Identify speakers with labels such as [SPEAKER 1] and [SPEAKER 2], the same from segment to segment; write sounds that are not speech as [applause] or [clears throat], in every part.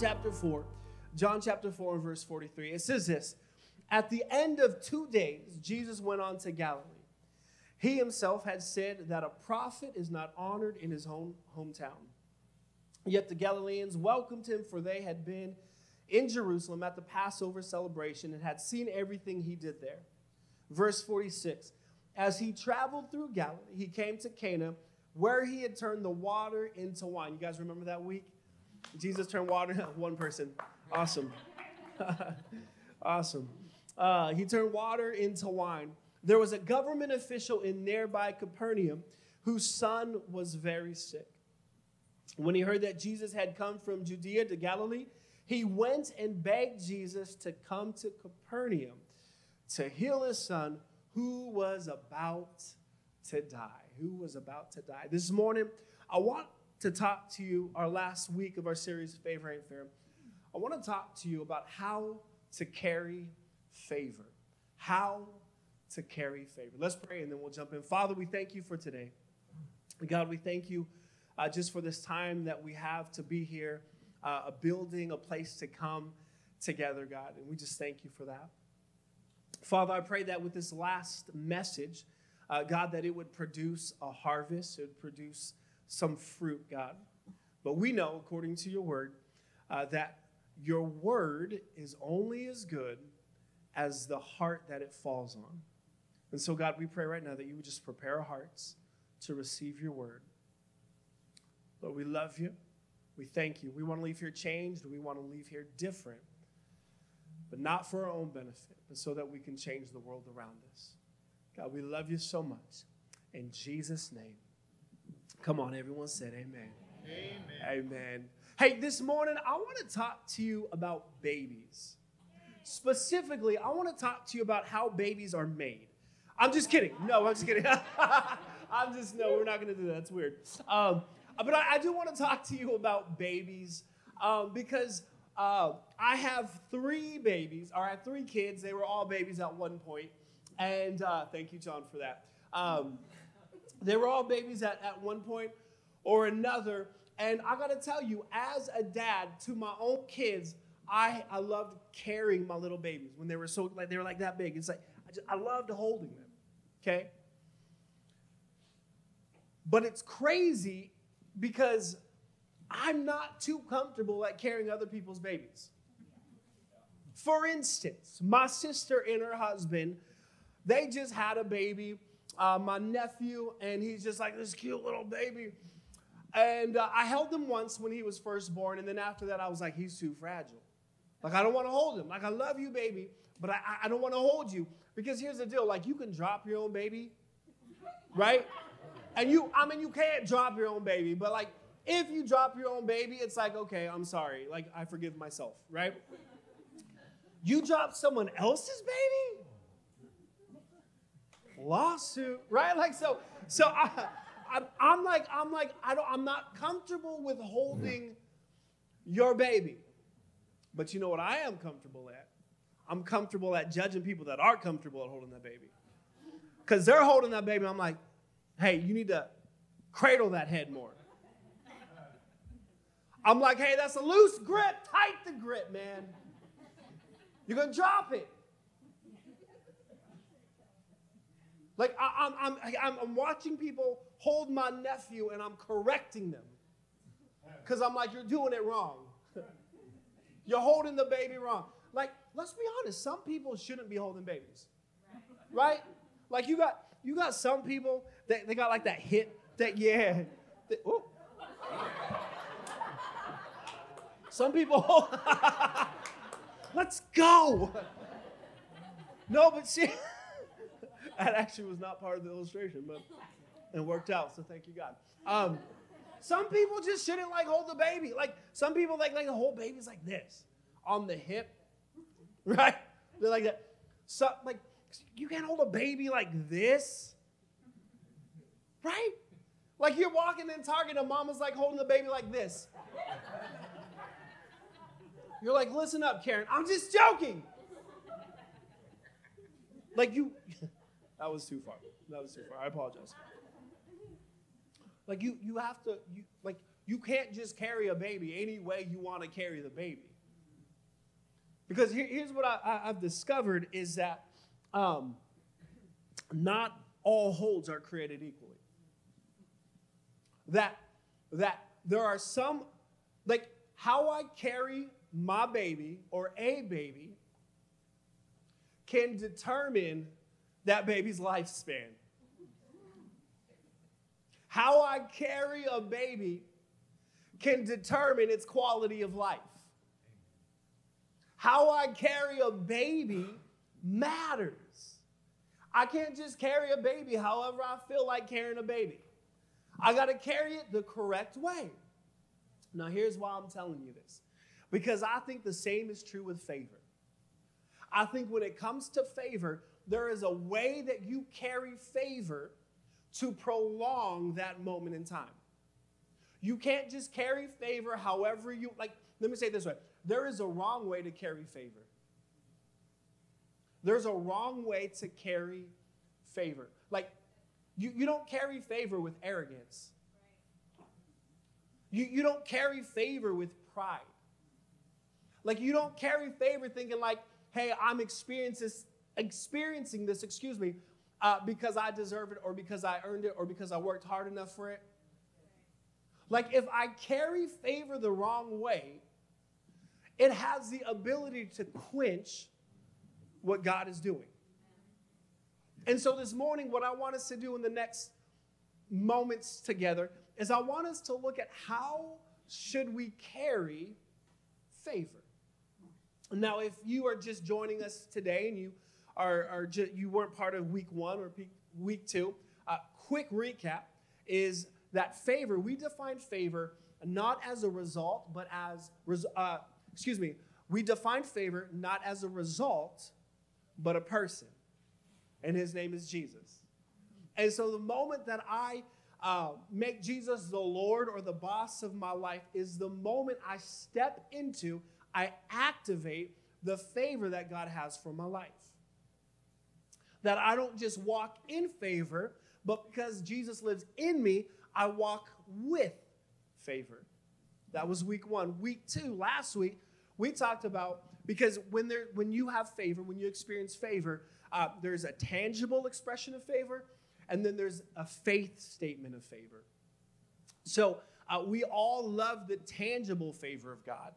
[SPEAKER 1] chapter 4. John chapter 4 and verse 43. It says this At the end of two days, Jesus went on to Galilee. He himself had said that a prophet is not honored in his own hometown. Yet the Galileans welcomed him, for they had been in Jerusalem at the Passover celebration and had seen everything he did there. Verse 46 As he traveled through Galilee, he came to Cana, where he had turned the water into wine. You guys remember that week? Jesus turned water, [laughs] one person. Awesome. [laughs] awesome. Uh, he turned water into wine. There was a government official in nearby Capernaum whose son was very sick. When he heard that Jesus had come from Judea to Galilee, he went and begged Jesus to come to Capernaum to heal his son who was about to die. Who was about to die. This morning, I want to talk to you, our last week of our series, Favor Ain't Fair. I want to talk to you about how to carry favor. How to carry favor. Let's pray and then we'll jump in. Father, we thank you for today. God, we thank you uh, just for this time that we have to be here, uh, a building, a place to come together, God. And we just thank you for that. Father, I pray that with this last message, uh, God, that it would produce a harvest, it would produce some fruit, God. But we know, according to your word, uh, that your word is only as good as the heart that it falls on. And so, God, we pray right now that you would just prepare our hearts to receive your word. Lord, we love you. We thank you. We want to leave here changed. We want to leave here different, but not for our own benefit, but so that we can change the world around us. God, we love you so much. In Jesus' name. Come on, everyone said amen. Amen. Amen. Hey, this morning I want to talk to you about babies. Specifically, I want to talk to you about how babies are made. I'm just kidding. No, I'm just kidding. [laughs] I'm just, no, we're not going to do that. That's weird. Um, but I, I, do want to talk to you about babies um, because uh, I have three babies, or I have three kids. They were all babies at one point. And uh, thank you, John, for that. Um, they were all babies at, at one point or another. And I got to tell you, as a dad to my own kids, I, I loved carrying my little babies when they were so like they were like that big. It's like I, just, I loved holding them. Okay? But it's crazy because I'm not too comfortable at carrying other people's babies. For instance, my sister and her husband, they just had a baby, uh, my nephew, and he's just like this cute little baby. And uh, I held him once when he was first born, and then after that, I was like, he's too fragile. Like, I don't want to hold him. Like, I love you, baby, but I, I don't want to hold you. Because here's the deal like, you can drop your own baby, right? And you, I mean, you can't drop your own baby, but like, if you drop your own baby, it's like, okay, I'm sorry. Like, I forgive myself, right? You drop someone else's baby? Lawsuit, right? Like, so, so I, I, I'm like, I'm like, I don't, I'm not comfortable with holding your baby. But you know what I am comfortable at? I'm comfortable at judging people that aren't comfortable at holding that baby. Because they're holding that baby. I'm like, hey, you need to cradle that head more. I'm like, hey, that's a loose grip. Tight the grip, man. You're going to drop it. Like, I, am I'm, I'm, I'm watching people hold my nephew and I'm correcting them. Because I'm like, you're doing it wrong. [laughs] you're holding the baby wrong. Like, let's be honest, some people shouldn't be holding babies. Right? Like you got you got some people that they got like that hit that yeah. That, some people [laughs] Let's go. No, but see [laughs] [laughs] that actually was not part of the illustration, but it worked out, so thank you God. Um, some people just shouldn't like hold the baby. Like some people like like the whole baby's like this on the hip [laughs] right? They're like that. So, like, you can't hold a baby like this, right? Like you're walking in Target and mama's like holding the baby like this. You're like, listen up, Karen. I'm just joking. Like you, that was too far. That was too far. I apologize. Like you, you have to, you like you can't just carry a baby any way you want to carry the baby. Because here, here's what I, have discovered is that um, not all holds are created equally. That, that there are some, like how I carry my baby or a baby can determine that baby's lifespan. How I carry a baby can determine its quality of life. How I carry a baby matters. I can't just carry a baby however I feel like carrying a baby. I got to carry it the correct way. Now, here's why I'm telling you this because I think the same is true with favor. I think when it comes to favor, there is a way that you carry favor to prolong that moment in time. You can't just carry favor however you like. Let me say this way there is a wrong way to carry favor. There's a wrong way to carry favor. Like, you, you don't carry favor with arrogance. You, you don't carry favor with pride. Like, you don't carry favor thinking, like, hey, I'm experiencing experiencing this excuse me, uh, because I deserve it, or because I earned it, or because I worked hard enough for it. Like, if I carry favor the wrong way, it has the ability to quench what God is doing. And so this morning, what I want us to do in the next moments together is I want us to look at how should we carry favor. Now, if you are just joining us today and you are, are just, you weren't part of week one or week two, uh, quick recap is that favor, we define favor not as a result, but as, uh, excuse me, we define favor not as a result, but a person. And his name is Jesus. And so the moment that I uh, make Jesus the Lord or the boss of my life is the moment I step into, I activate the favor that God has for my life. That I don't just walk in favor, but because Jesus lives in me, I walk with favor. That was week one. Week two, last week, we talked about because when there when you have favor, when you experience favor, uh, there's a tangible expression of favor, and then there's a faith statement of favor. So uh, we all love the tangible favor of God.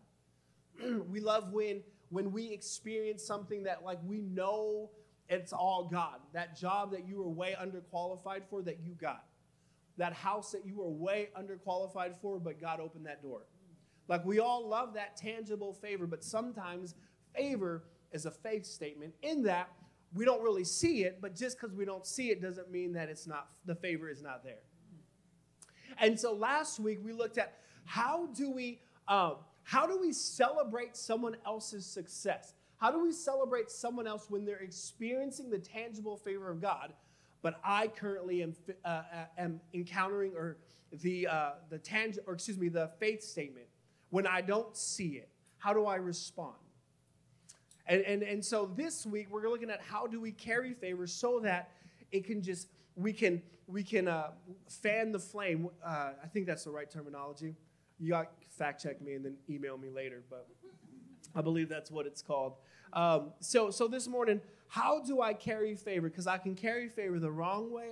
[SPEAKER 1] [clears throat] we love when when we experience something that like we know it's all God. That job that you were way underqualified for that you got that house that you were way underqualified for, but God opened that door. Like we all love that tangible favor, but sometimes favor is a faith statement in that we don't really see it, but just because we don't see it doesn't mean that it's not the favor is not there. And so last week we looked at how do we um, how do we celebrate someone else's success? How do we celebrate someone else when they're experiencing the tangible favor of God? but I currently am, uh, uh, am encountering or the uh, the tang- or excuse me the faith statement when I don't see it. How do I respond? And, and, and so this week we're looking at how do we carry favor so that it can just we can we can uh, fan the flame. Uh, I think that's the right terminology. You got fact check me and then email me later, but I believe that's what it's called. Um, so so this morning how do I carry favor? Because I can carry favor the wrong way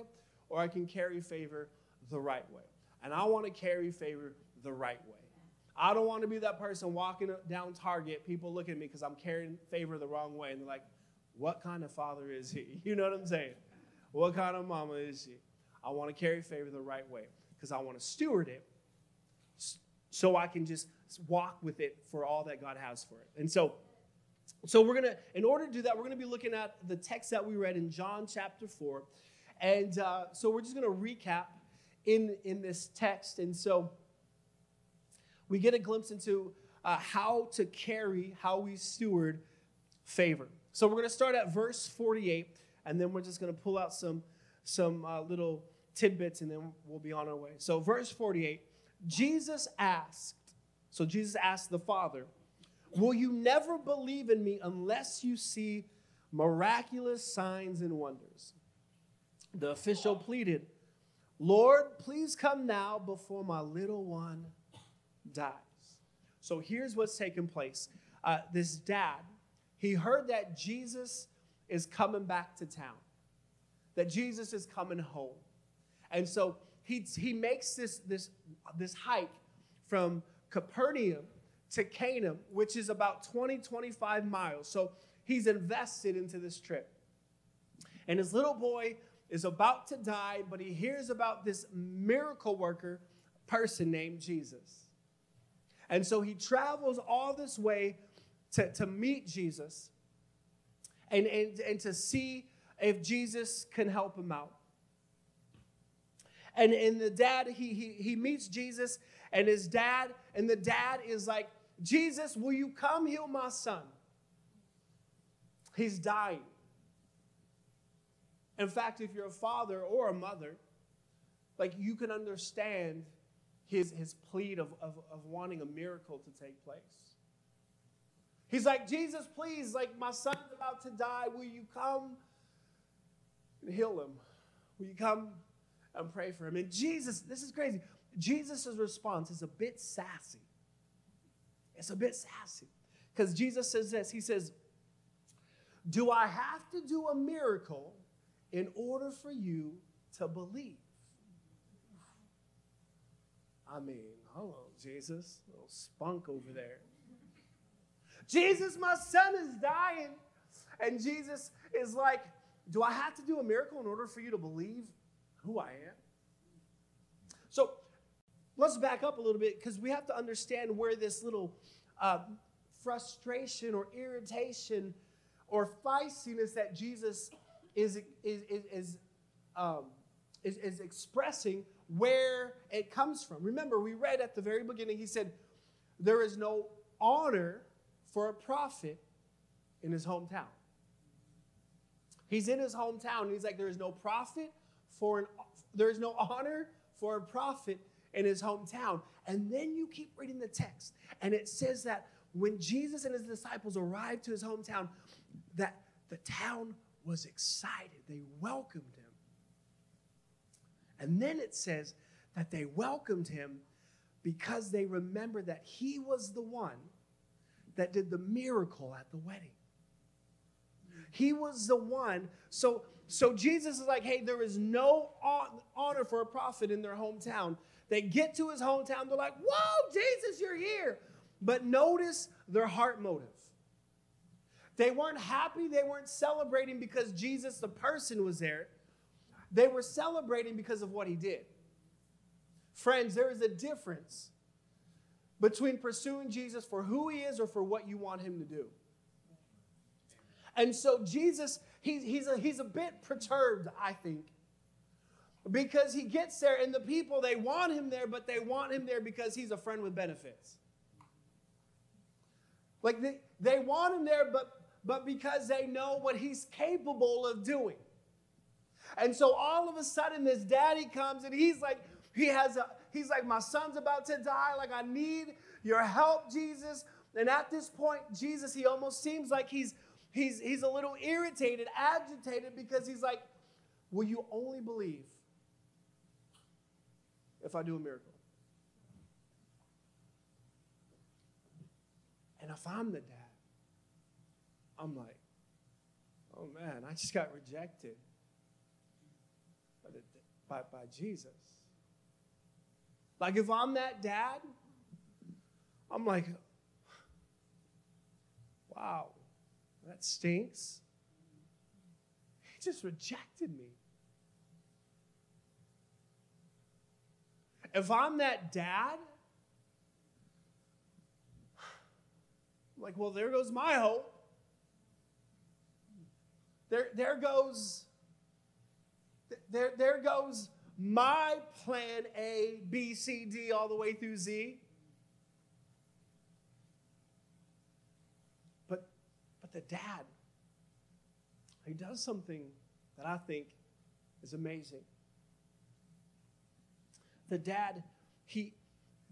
[SPEAKER 1] or I can carry favor the right way. And I want to carry favor the right way. I don't want to be that person walking down Target, people look at me because I'm carrying favor the wrong way, and they're like, what kind of father is he? [laughs] You know what I'm saying? What kind of mama is she? I want to carry favor the right way because I want to steward it so I can just walk with it for all that God has for it. And so, so we're to, in order to do that, we're to be looking at the text that we read in John chapter 4. And uh, so we're just to recap in, in this text. And so we get a glimpse into uh, how to carry, how we steward favor. So we're to start at verse 48, and then we're just to pull out some, some uh, little tidbits, and then we'll be on our way. So, verse 48 Jesus asked, so Jesus asked the Father, Will you never believe in me unless you see miraculous signs and wonders? The official pleaded, Lord, please come now before my little one dies. So here's what's taking place. Uh, this dad, he heard that Jesus is coming back to town, that Jesus is coming home. And so he, he makes this, this, this hike from Capernaum to Cana, which is about 20, 25 miles. So he's invested into this trip. And his little boy is about to die, but he hears about this miracle worker person named Jesus. And so he travels all this way to, to meet Jesus and, and, and to see if Jesus can help him out. And, and the dad, he, he, he meets Jesus, and his dad, and the dad is like, Jesus, will you come heal my son? He's dying. In fact, if you're a father or a mother, like you can understand his, his plea of, of, of wanting a miracle to take place. He's like, Jesus, please, like my son's about to die. Will you come and heal him? Will you come and pray for him? And Jesus, this is crazy. Jesus' response is a bit sassy. It's a bit sassy. Because Jesus says this He says, Do I have to do a miracle in order for you to believe? I mean, hello, Jesus. Little spunk over there. Jesus, my son is dying. And Jesus is like, Do I have to do a miracle in order for you to believe who I am? So let's back up a little bit because we have to understand where this little uh, frustration or irritation or feistiness that Jesus is, is, is, is, um, is, is expressing, where it comes from. Remember, we read at the very beginning, he said, There is no honor for a prophet in his hometown. He's in his hometown, and he's like, There is no prophet for an there is no honor for a prophet in his hometown. And then you keep reading the text, and it says that when Jesus and his disciples arrived to his hometown, that the town was excited. They welcomed him. And then it says that they welcomed him because they remembered that he was the one that did the miracle at the wedding. He was the one. So, so Jesus is like, hey, there is no honor for a prophet in their hometown. They get to his hometown, they're like, whoa, Jesus, you're here. But notice their heart motive. They weren't happy, they weren't celebrating because Jesus, the person, was there. They were celebrating because of what he did. Friends, there is a difference between pursuing Jesus for who he is or for what you want him to do. And so Jesus, he's, he's, a, he's a bit perturbed, I think, because he gets there and the people, they want him there, but they want him there because he's a friend with benefits. Like they, they want him there, but, but because they know what he's capable of doing. And so all of a sudden, this daddy comes and he's like, he has a, he's like, my son's about to die. Like, I need your help, Jesus. And at this point, Jesus, he almost seems like he's he's he's a little irritated, agitated, because he's like, Will you only believe if I do a miracle? And if I'm the dad, I'm like, oh man, I just got rejected by, by Jesus. Like if I'm that dad, I'm like, wow, that stinks. He just rejected me. If I'm that dad, I'm like, well, there goes my hope. There, there goes there, there goes my plan A, B, C, D, all the way through Z. But, but the dad, he does something that I think is amazing. The dad, he,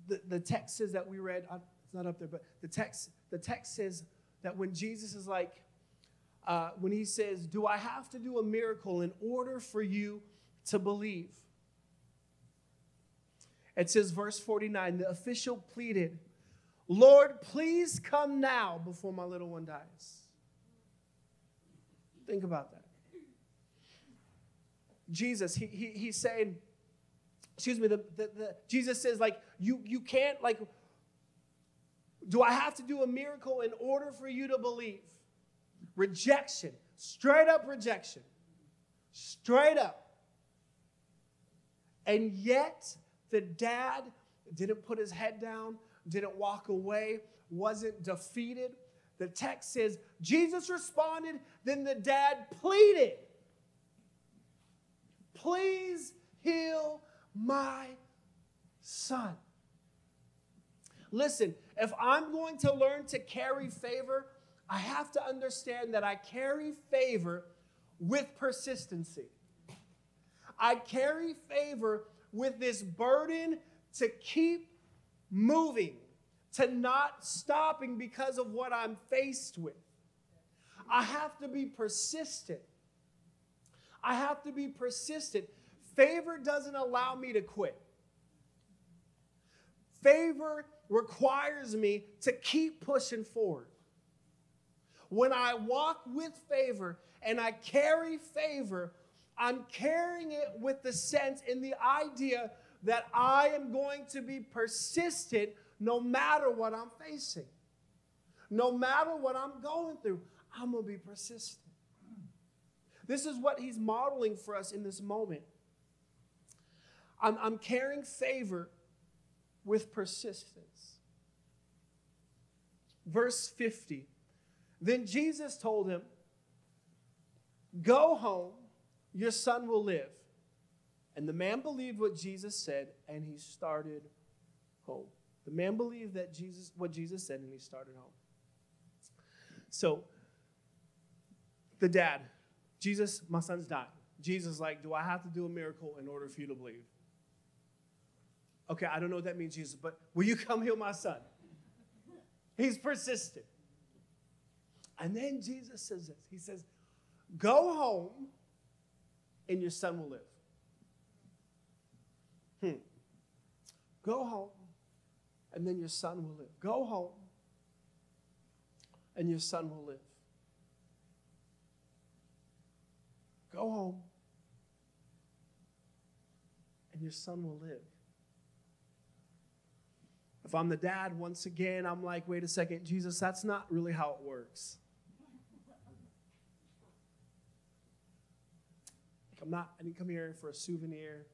[SPEAKER 1] the, the text says that we read, it's not up there, but the text, the text says that when Jesus is like, uh, when he says, Do I have to do a miracle in order for you to believe? It says, verse 49 the official pleaded, Lord, please come now before my little one dies. Think about that. Jesus, he, he, he's saying, excuse me, the, the, the, Jesus says, like, you, you can't, like, do I have to do a miracle in order for you to believe? Rejection, straight up rejection, straight up. And yet, the dad didn't put his head down, didn't walk away, wasn't defeated. The text says Jesus responded, then the dad pleaded, Please heal my son. Listen, if I'm going to learn to carry favor, I have to understand that I carry favor with persistency. I carry favor with this burden to keep moving, to not stopping because of what I'm faced with. I have to be persistent. I have to be persistent. Favor doesn't allow me to quit. Favor requires me to keep pushing forward. When I walk with favor and I carry favor, I'm carrying it with the sense and the idea that I am going to be persistent no matter what I'm facing. No matter what I'm going through, I'm going to be persistent. This is what he's modeling for us in this moment. I'm, I'm carrying favor with persistence. Verse 50. Then Jesus told him, Go home your son will live. And the man believed what Jesus said, and he started home. The man believed that Jesus, what Jesus said, and he started home. So, the dad, Jesus, my son's dying. Jesus, like, do I have to do a miracle in order for you to believe? Okay, I don't know what that means, Jesus, but will you [laughs] come heal my son? He's persistent. And then Jesus says this He says, Go home and your son will live. Hmm. Go home, and then your son will live. Go home, and your son will live. Go home, and your son will live. If I'm the dad, once again, I'm like, wait a second, Jesus, that's not really how it works. I'm not, I didn't come here for a souvenir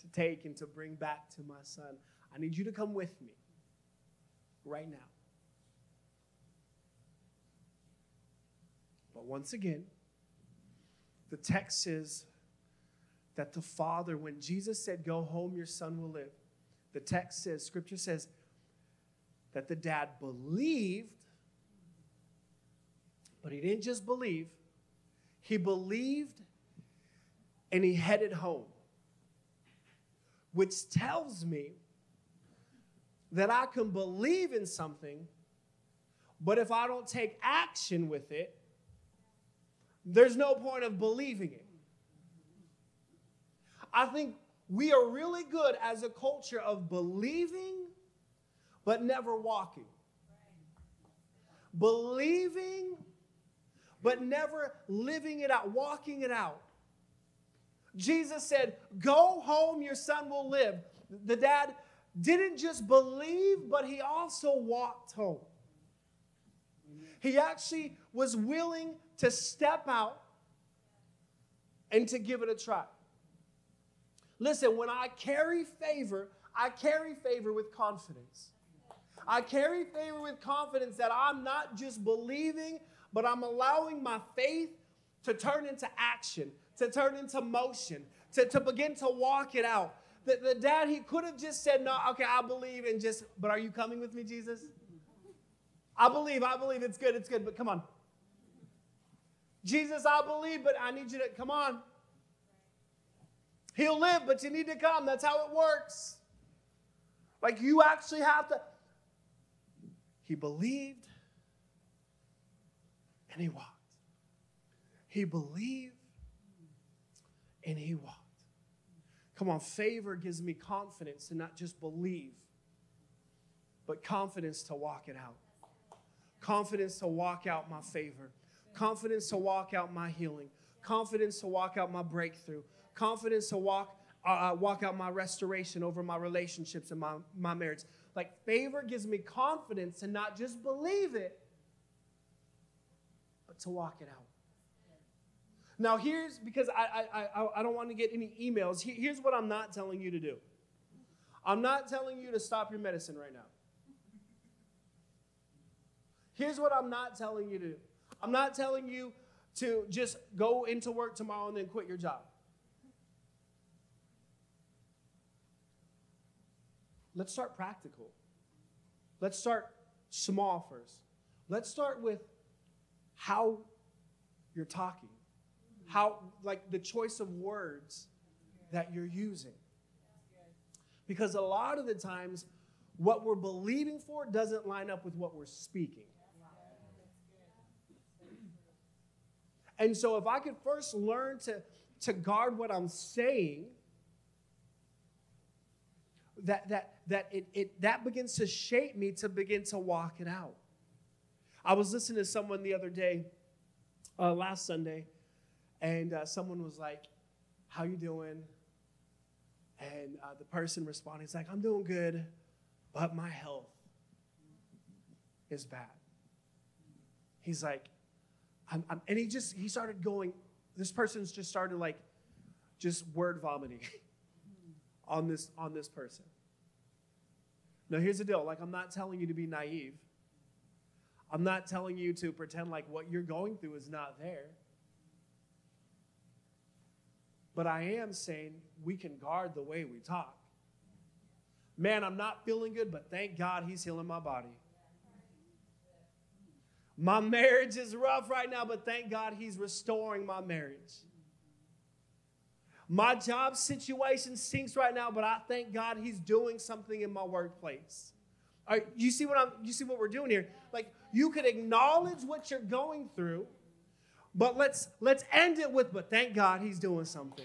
[SPEAKER 1] to take and to bring back to my son. I need you to come with me right now. But once again, the text says that the father, when Jesus said, Go home, your son will live, the text says, scripture says, that the dad believed, but he didn't just believe, he believed and he headed home, which tells me that I can believe in something, but if I don't take action with it, there's no point of believing it. I think we are really good as a culture of believing but never walking. Believing but never living it out, walking it out. Jesus said, Go home, your son will live. The dad didn't just believe, but he also walked home. He actually was willing to step out and to give it a try. Listen, when I carry favor, I carry favor with confidence. I carry favor with confidence that I'm not just believing, but I'm allowing my faith to turn into action to turn into motion, to, to begin to walk it out. The, the dad, he could have just said, No, okay, I believe, and just, but are you coming with me, Jesus? I believe, I believe it's good, it's good, but come on. Jesus, I believe, but I need you to come on. He'll live, but you need to come. That's how it works. Like you actually have to. He believed and he walked. He believed and he walked. Come on, favor gives me confidence to not just believe, but confidence to walk it out. Confidence to walk out my favor. Confidence to walk out my healing. Confidence to walk out my breakthrough. Confidence to walk, uh, uh walk out my restoration over my relationships and my, my marriage. Like favor gives me confidence to not just believe it, but to walk it out. Now, here's because I, I, I, I don't want to get any emails. Here's what I'm not telling you to do I'm not telling you to stop your medicine right now. Here's what I'm not telling you to do I'm not telling you to just go into work tomorrow and then quit your job. Let's start practical. Let's start small first. Let's start with how you're talking how like the choice of words that you're using. Because a lot of the times what we're believing for doesn't line up with what we're speaking. And so if I could first learn to, to guard what I'm saying, that that that it, it that begins to shape me to begin to walk it out. I was listening to someone the other day, uh, last Sunday, and uh, someone was like, "How you doing?" And uh, the person responding is like, "I'm doing good, but my health is bad." He's like, I'm, I'm, and he just he started going. This person's just started like, just word vomiting [laughs] on this on this person. Now here's the deal. Like I'm not telling you to be naive. I'm not telling you to pretend like what you're going through is not there. But I am saying we can guard the way we talk. Man, I'm not feeling good, but thank God he's healing my body. My marriage is rough right now, but thank God he's restoring my marriage. My job situation stinks right now, but I thank God he's doing something in my workplace. Right, you see what I'm you see what we're doing here? Like you could acknowledge what you're going through but let's let's end it with, but thank God he's doing something.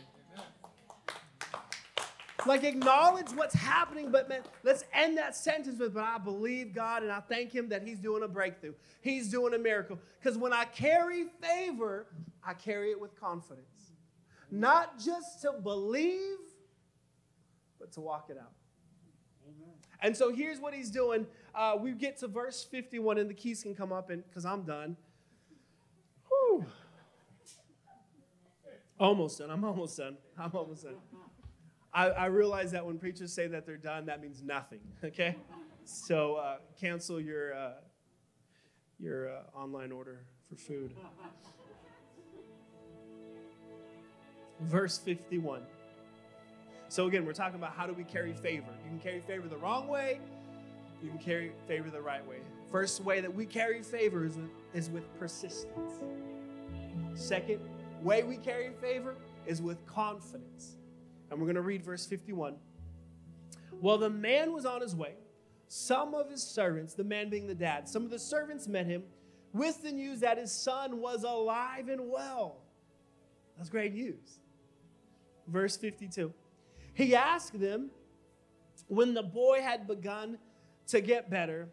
[SPEAKER 1] Like acknowledge what's happening, but man, let's end that sentence with, but I believe God and I thank him that he's doing a breakthrough. He's doing a miracle. Because when I carry favor, I carry it with confidence. Not just to believe, but to walk it out. Amen. And so here's what he's doing. Uh, we get to verse 51, and the keys can come up, and because I'm done. Almost done. I'm almost done. I'm almost done. I, I, realize that when preachers say that they're done, that means nothing. [laughs] Okay, so uh, cancel your uh, your uh, online order for food. Verse 51. So again, we're talking about how do we carry favor. You can carry favor the wrong way. You can carry favor the right way. First way that we carry favor is with, is with persistence. Second way we carry favor is with confidence. And we're going to read verse 51. While the man was on his way. Some of his servants, the man being the dad, some of the servants met him with the news that his son was alive and well. That's great news. Verse 52. He asked them when the boy had begun to get better,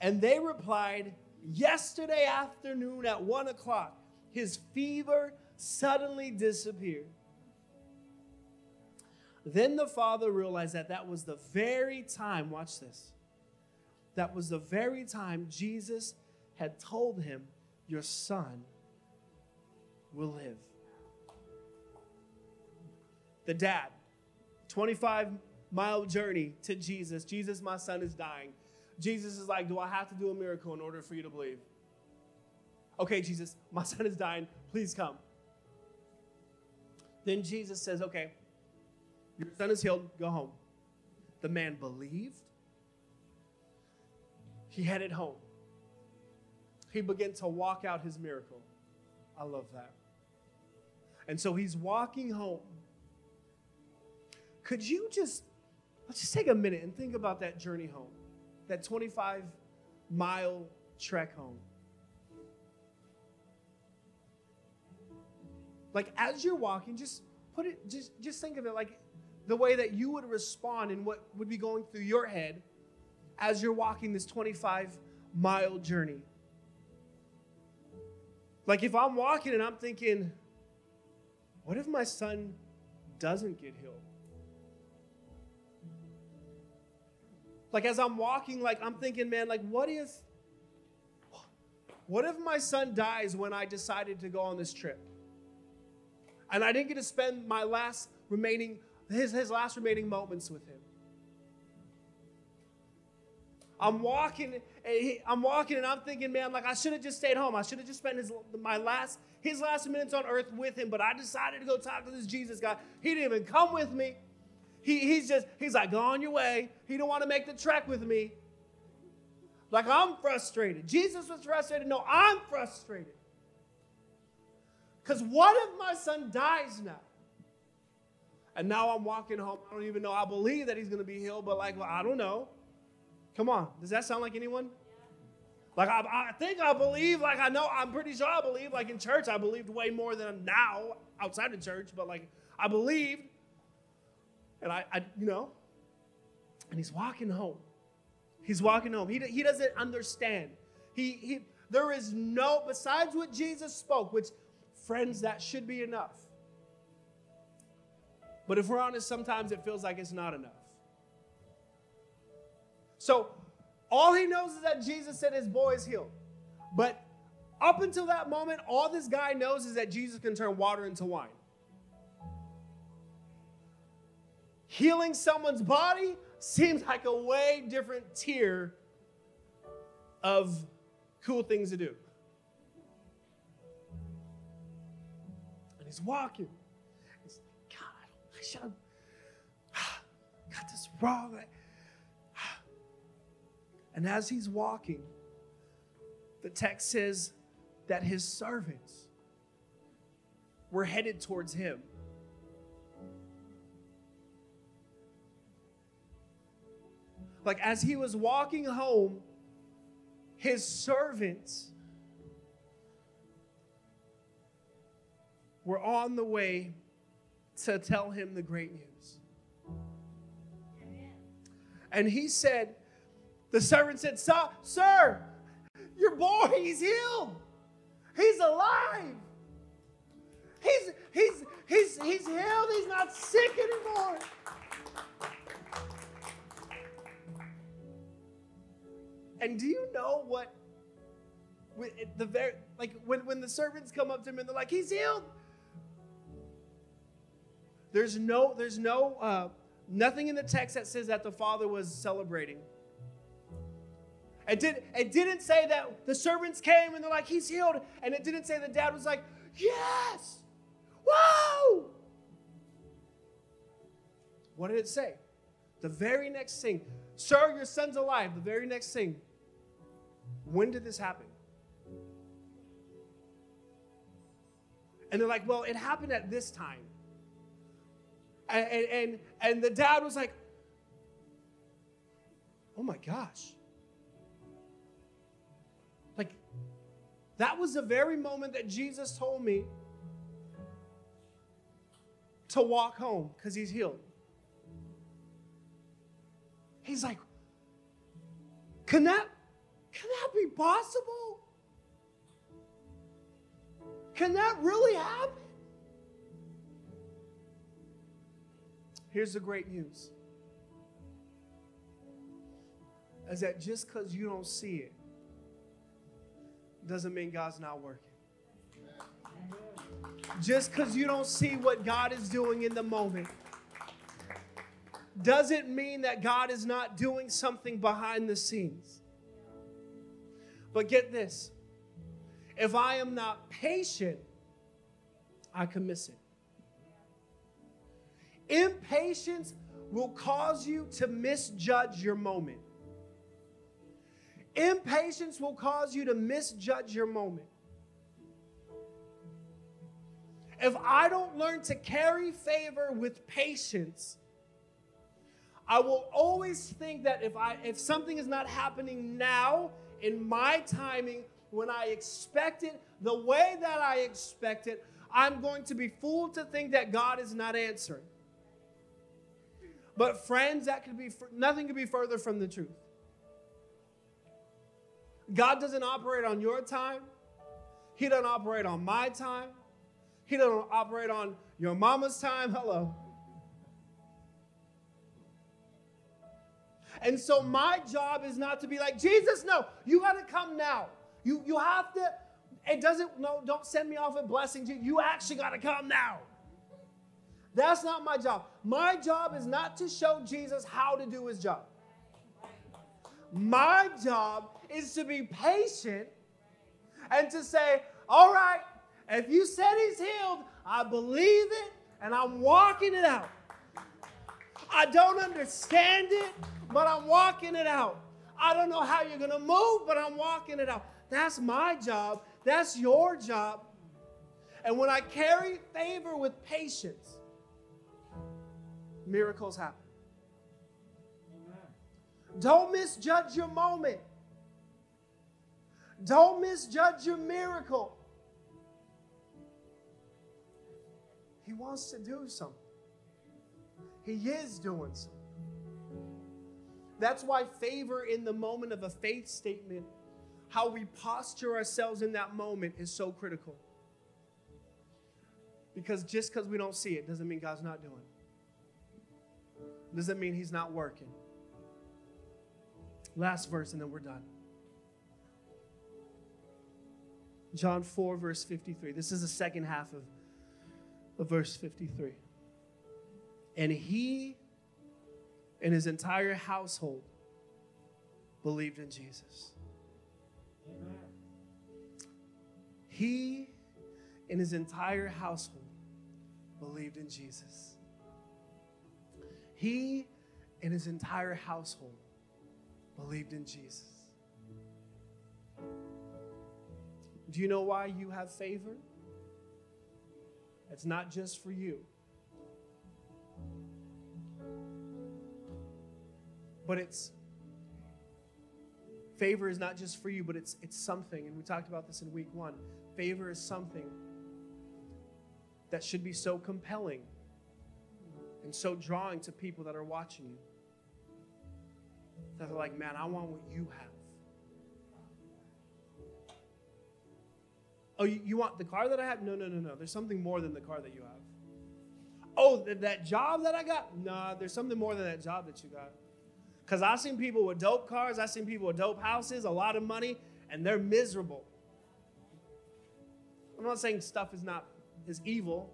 [SPEAKER 1] and they replied, Yesterday afternoon at one o'clock, his fever suddenly disappeared. Then the father realized that that was the very time, watch this, that was the very time Jesus had told him, Your son will live. The dad, 25 mile journey to Jesus. Jesus, my son is dying. Jesus is like, Do I have to do a miracle in order for you to believe? Okay, Jesus, my son is dying. Please come. Then Jesus says, Okay, your son is healed. Go home. The man believed. He headed home. He began to walk out his miracle. I love that. And so he's walking home. Could you just, let's just take a minute and think about that journey home, that 25 mile trek home. Like as you're walking, just put it, just, just think of it like the way that you would respond and what would be going through your head as you're walking this 25 mile journey. Like if I'm walking and I'm thinking, what if my son doesn't get healed? Like as I'm walking, like I'm thinking, man, like what if what if my son dies when I decided to go on this trip? And I didn't get to spend my last remaining his, his last remaining moments with him. I'm walking, eh, I'm walking, and I'm thinking, man, like I should have just stayed home. I should have just spent his my last his last minutes on earth with him. But I decided to go talk to this Jesus guy. He didn't even come with me. He, he's just he's like, go on your way. He don't want to make the trek with me. Like I'm frustrated. Jesus was frustrated. No, I'm frustrated. Because what if my son dies now? And now I'm walking home. I don't even know. I believe that he's going to be healed, but like, well, I don't know. Come on. Does that sound like anyone? Like, I, I think I believe, like, I know, I'm pretty sure I believe, like, in church, I believed way more than now outside of church, but like, I believed. And I, I you know, and he's walking home. He's walking home. He, he doesn't understand. He, he, there is no, besides what Jesus spoke, which, friends, that should be enough. But if we're honest, sometimes it feels like it's not enough. So all he knows is that Jesus said his boy is healed. But up until that moment, all this guy knows is that Jesus can turn water into wine. Healing someone's body seems like a way different tier of cool things to do. And he's I should have [sighs] got this wrong. [sighs] And as he's walking, the text says that his servants were headed towards him. Like as he was walking home, his servants were on the way to tell him the great news. And he said, the servant said, Sir, your boy, he's healed. He's alive. He's, he's, he's, he's healed. He's not sick anymore. And do you know what? The very like when, when the servants come up to him and they're like, "He's healed," There's no, there's no, uh, nothing in the text that says that the father was celebrating. It, did, it didn't say that the servants came and they're like, he's healed. And it didn't say the dad was like, yes, whoa. What did it say? The very next thing, sir, your son's alive. The very next thing, when did this happen? And they're like, well, it happened at this time. And, and, and the dad was like, oh my gosh. Like, that was the very moment that Jesus told me to walk home because he's healed. He's like, can that, can that be possible? Can that really happen? Here's the great news is that just because you don't see it doesn't mean God's not working. Just because you don't see what God is doing in the moment doesn't mean that God is not doing something behind the scenes. But get this if I am not patient, I can miss it. Impatience will cause you to misjudge your moment. Impatience will cause you to misjudge your moment. If I don't learn to carry favor with patience, I will always think that if I if something is not happening now in my timing when I expect it, the way that I expect it, I'm going to be fooled to think that God is not answering. But friends, that could be nothing could be further from the truth. God doesn't operate on your time. He doesn't operate on my time. He doesn't operate on your mama's time. Hello. And so my job is not to be like, Jesus, no, you got to come now. You, you have to, it doesn't, no, don't send me off with blessings. You, you actually got to come now. That's not my job. My job is not to show Jesus how to do his job. My job is to be patient and to say, all right, if you said he's healed, I believe it and I'm walking it out. I don't understand it, but I'm walking it out. I don't know how you're going to move, but I'm walking it out. That's my job. That's your job. And when I carry favor with patience, miracles happen. Don't misjudge your moment. Don't misjudge your miracle. He wants to do something. He is doing something. That's why favor in the moment of a faith statement, how we posture ourselves in that moment, is so critical. Because just because we don't see it doesn't mean God's not doing it. Doesn't mean He's not working. Last verse, and then we're done. John 4, verse 53. This is the second half of, of verse 53. And he and his entire household believed in Jesus. Amen. He and his entire household believed in Jesus. He and his entire household believed in Jesus. Do you know why you have favor? It's not just for you. But it's favor is not just for you, but it's it's something, and we talked about this in week one. Favor is something that should be so compelling and so drawing to people that are watching you. That they're like, man, I want what you have. Oh, you, want the car that I have? No, no, no, no. There's something more than the car that you have. Oh, th- that job that I got? Nah, there's something more than that job that you got. Because I've seen people with dope cars, I've seen people with dope houses, a lot of money, and they're miserable. I'm not saying stuff is not is evil.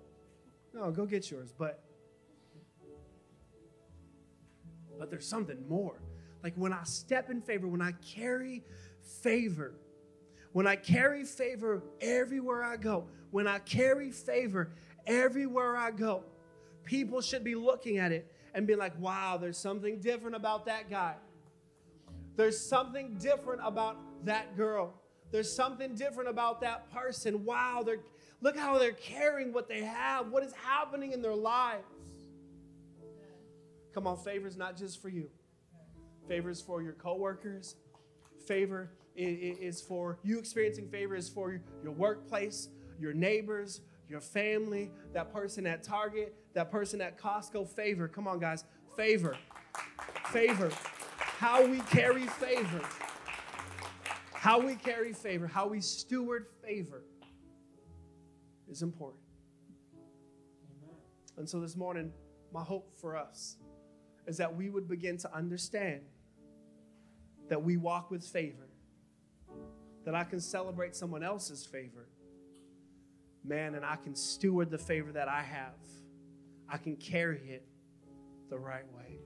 [SPEAKER 1] No, go get yours, but but there's something more. Like when I step in favor, when I carry favor, when I carry favor everywhere I go, when I carry favor everywhere I go, people should be looking at it and be like, wow, there's something different about that guy. There's something different about that girl. There's something different about that person. Wow, they're, look how they're carrying what they have, what is happening in their lives. Come on, favor is not just for you. Favor is for your coworkers. Favor is for you experiencing favor is for your workplace, your neighbors, your family, that person at Target, that person at Costco. Favor. Come on, guys. Favor. Favor. How we carry favor. How we carry favor, how we steward favor is important. And so this morning, my hope for us is that we would begin to understand that we walk with favor, that I can celebrate someone else's favor, man, and I can steward the favor that I have. I can carry it the right way.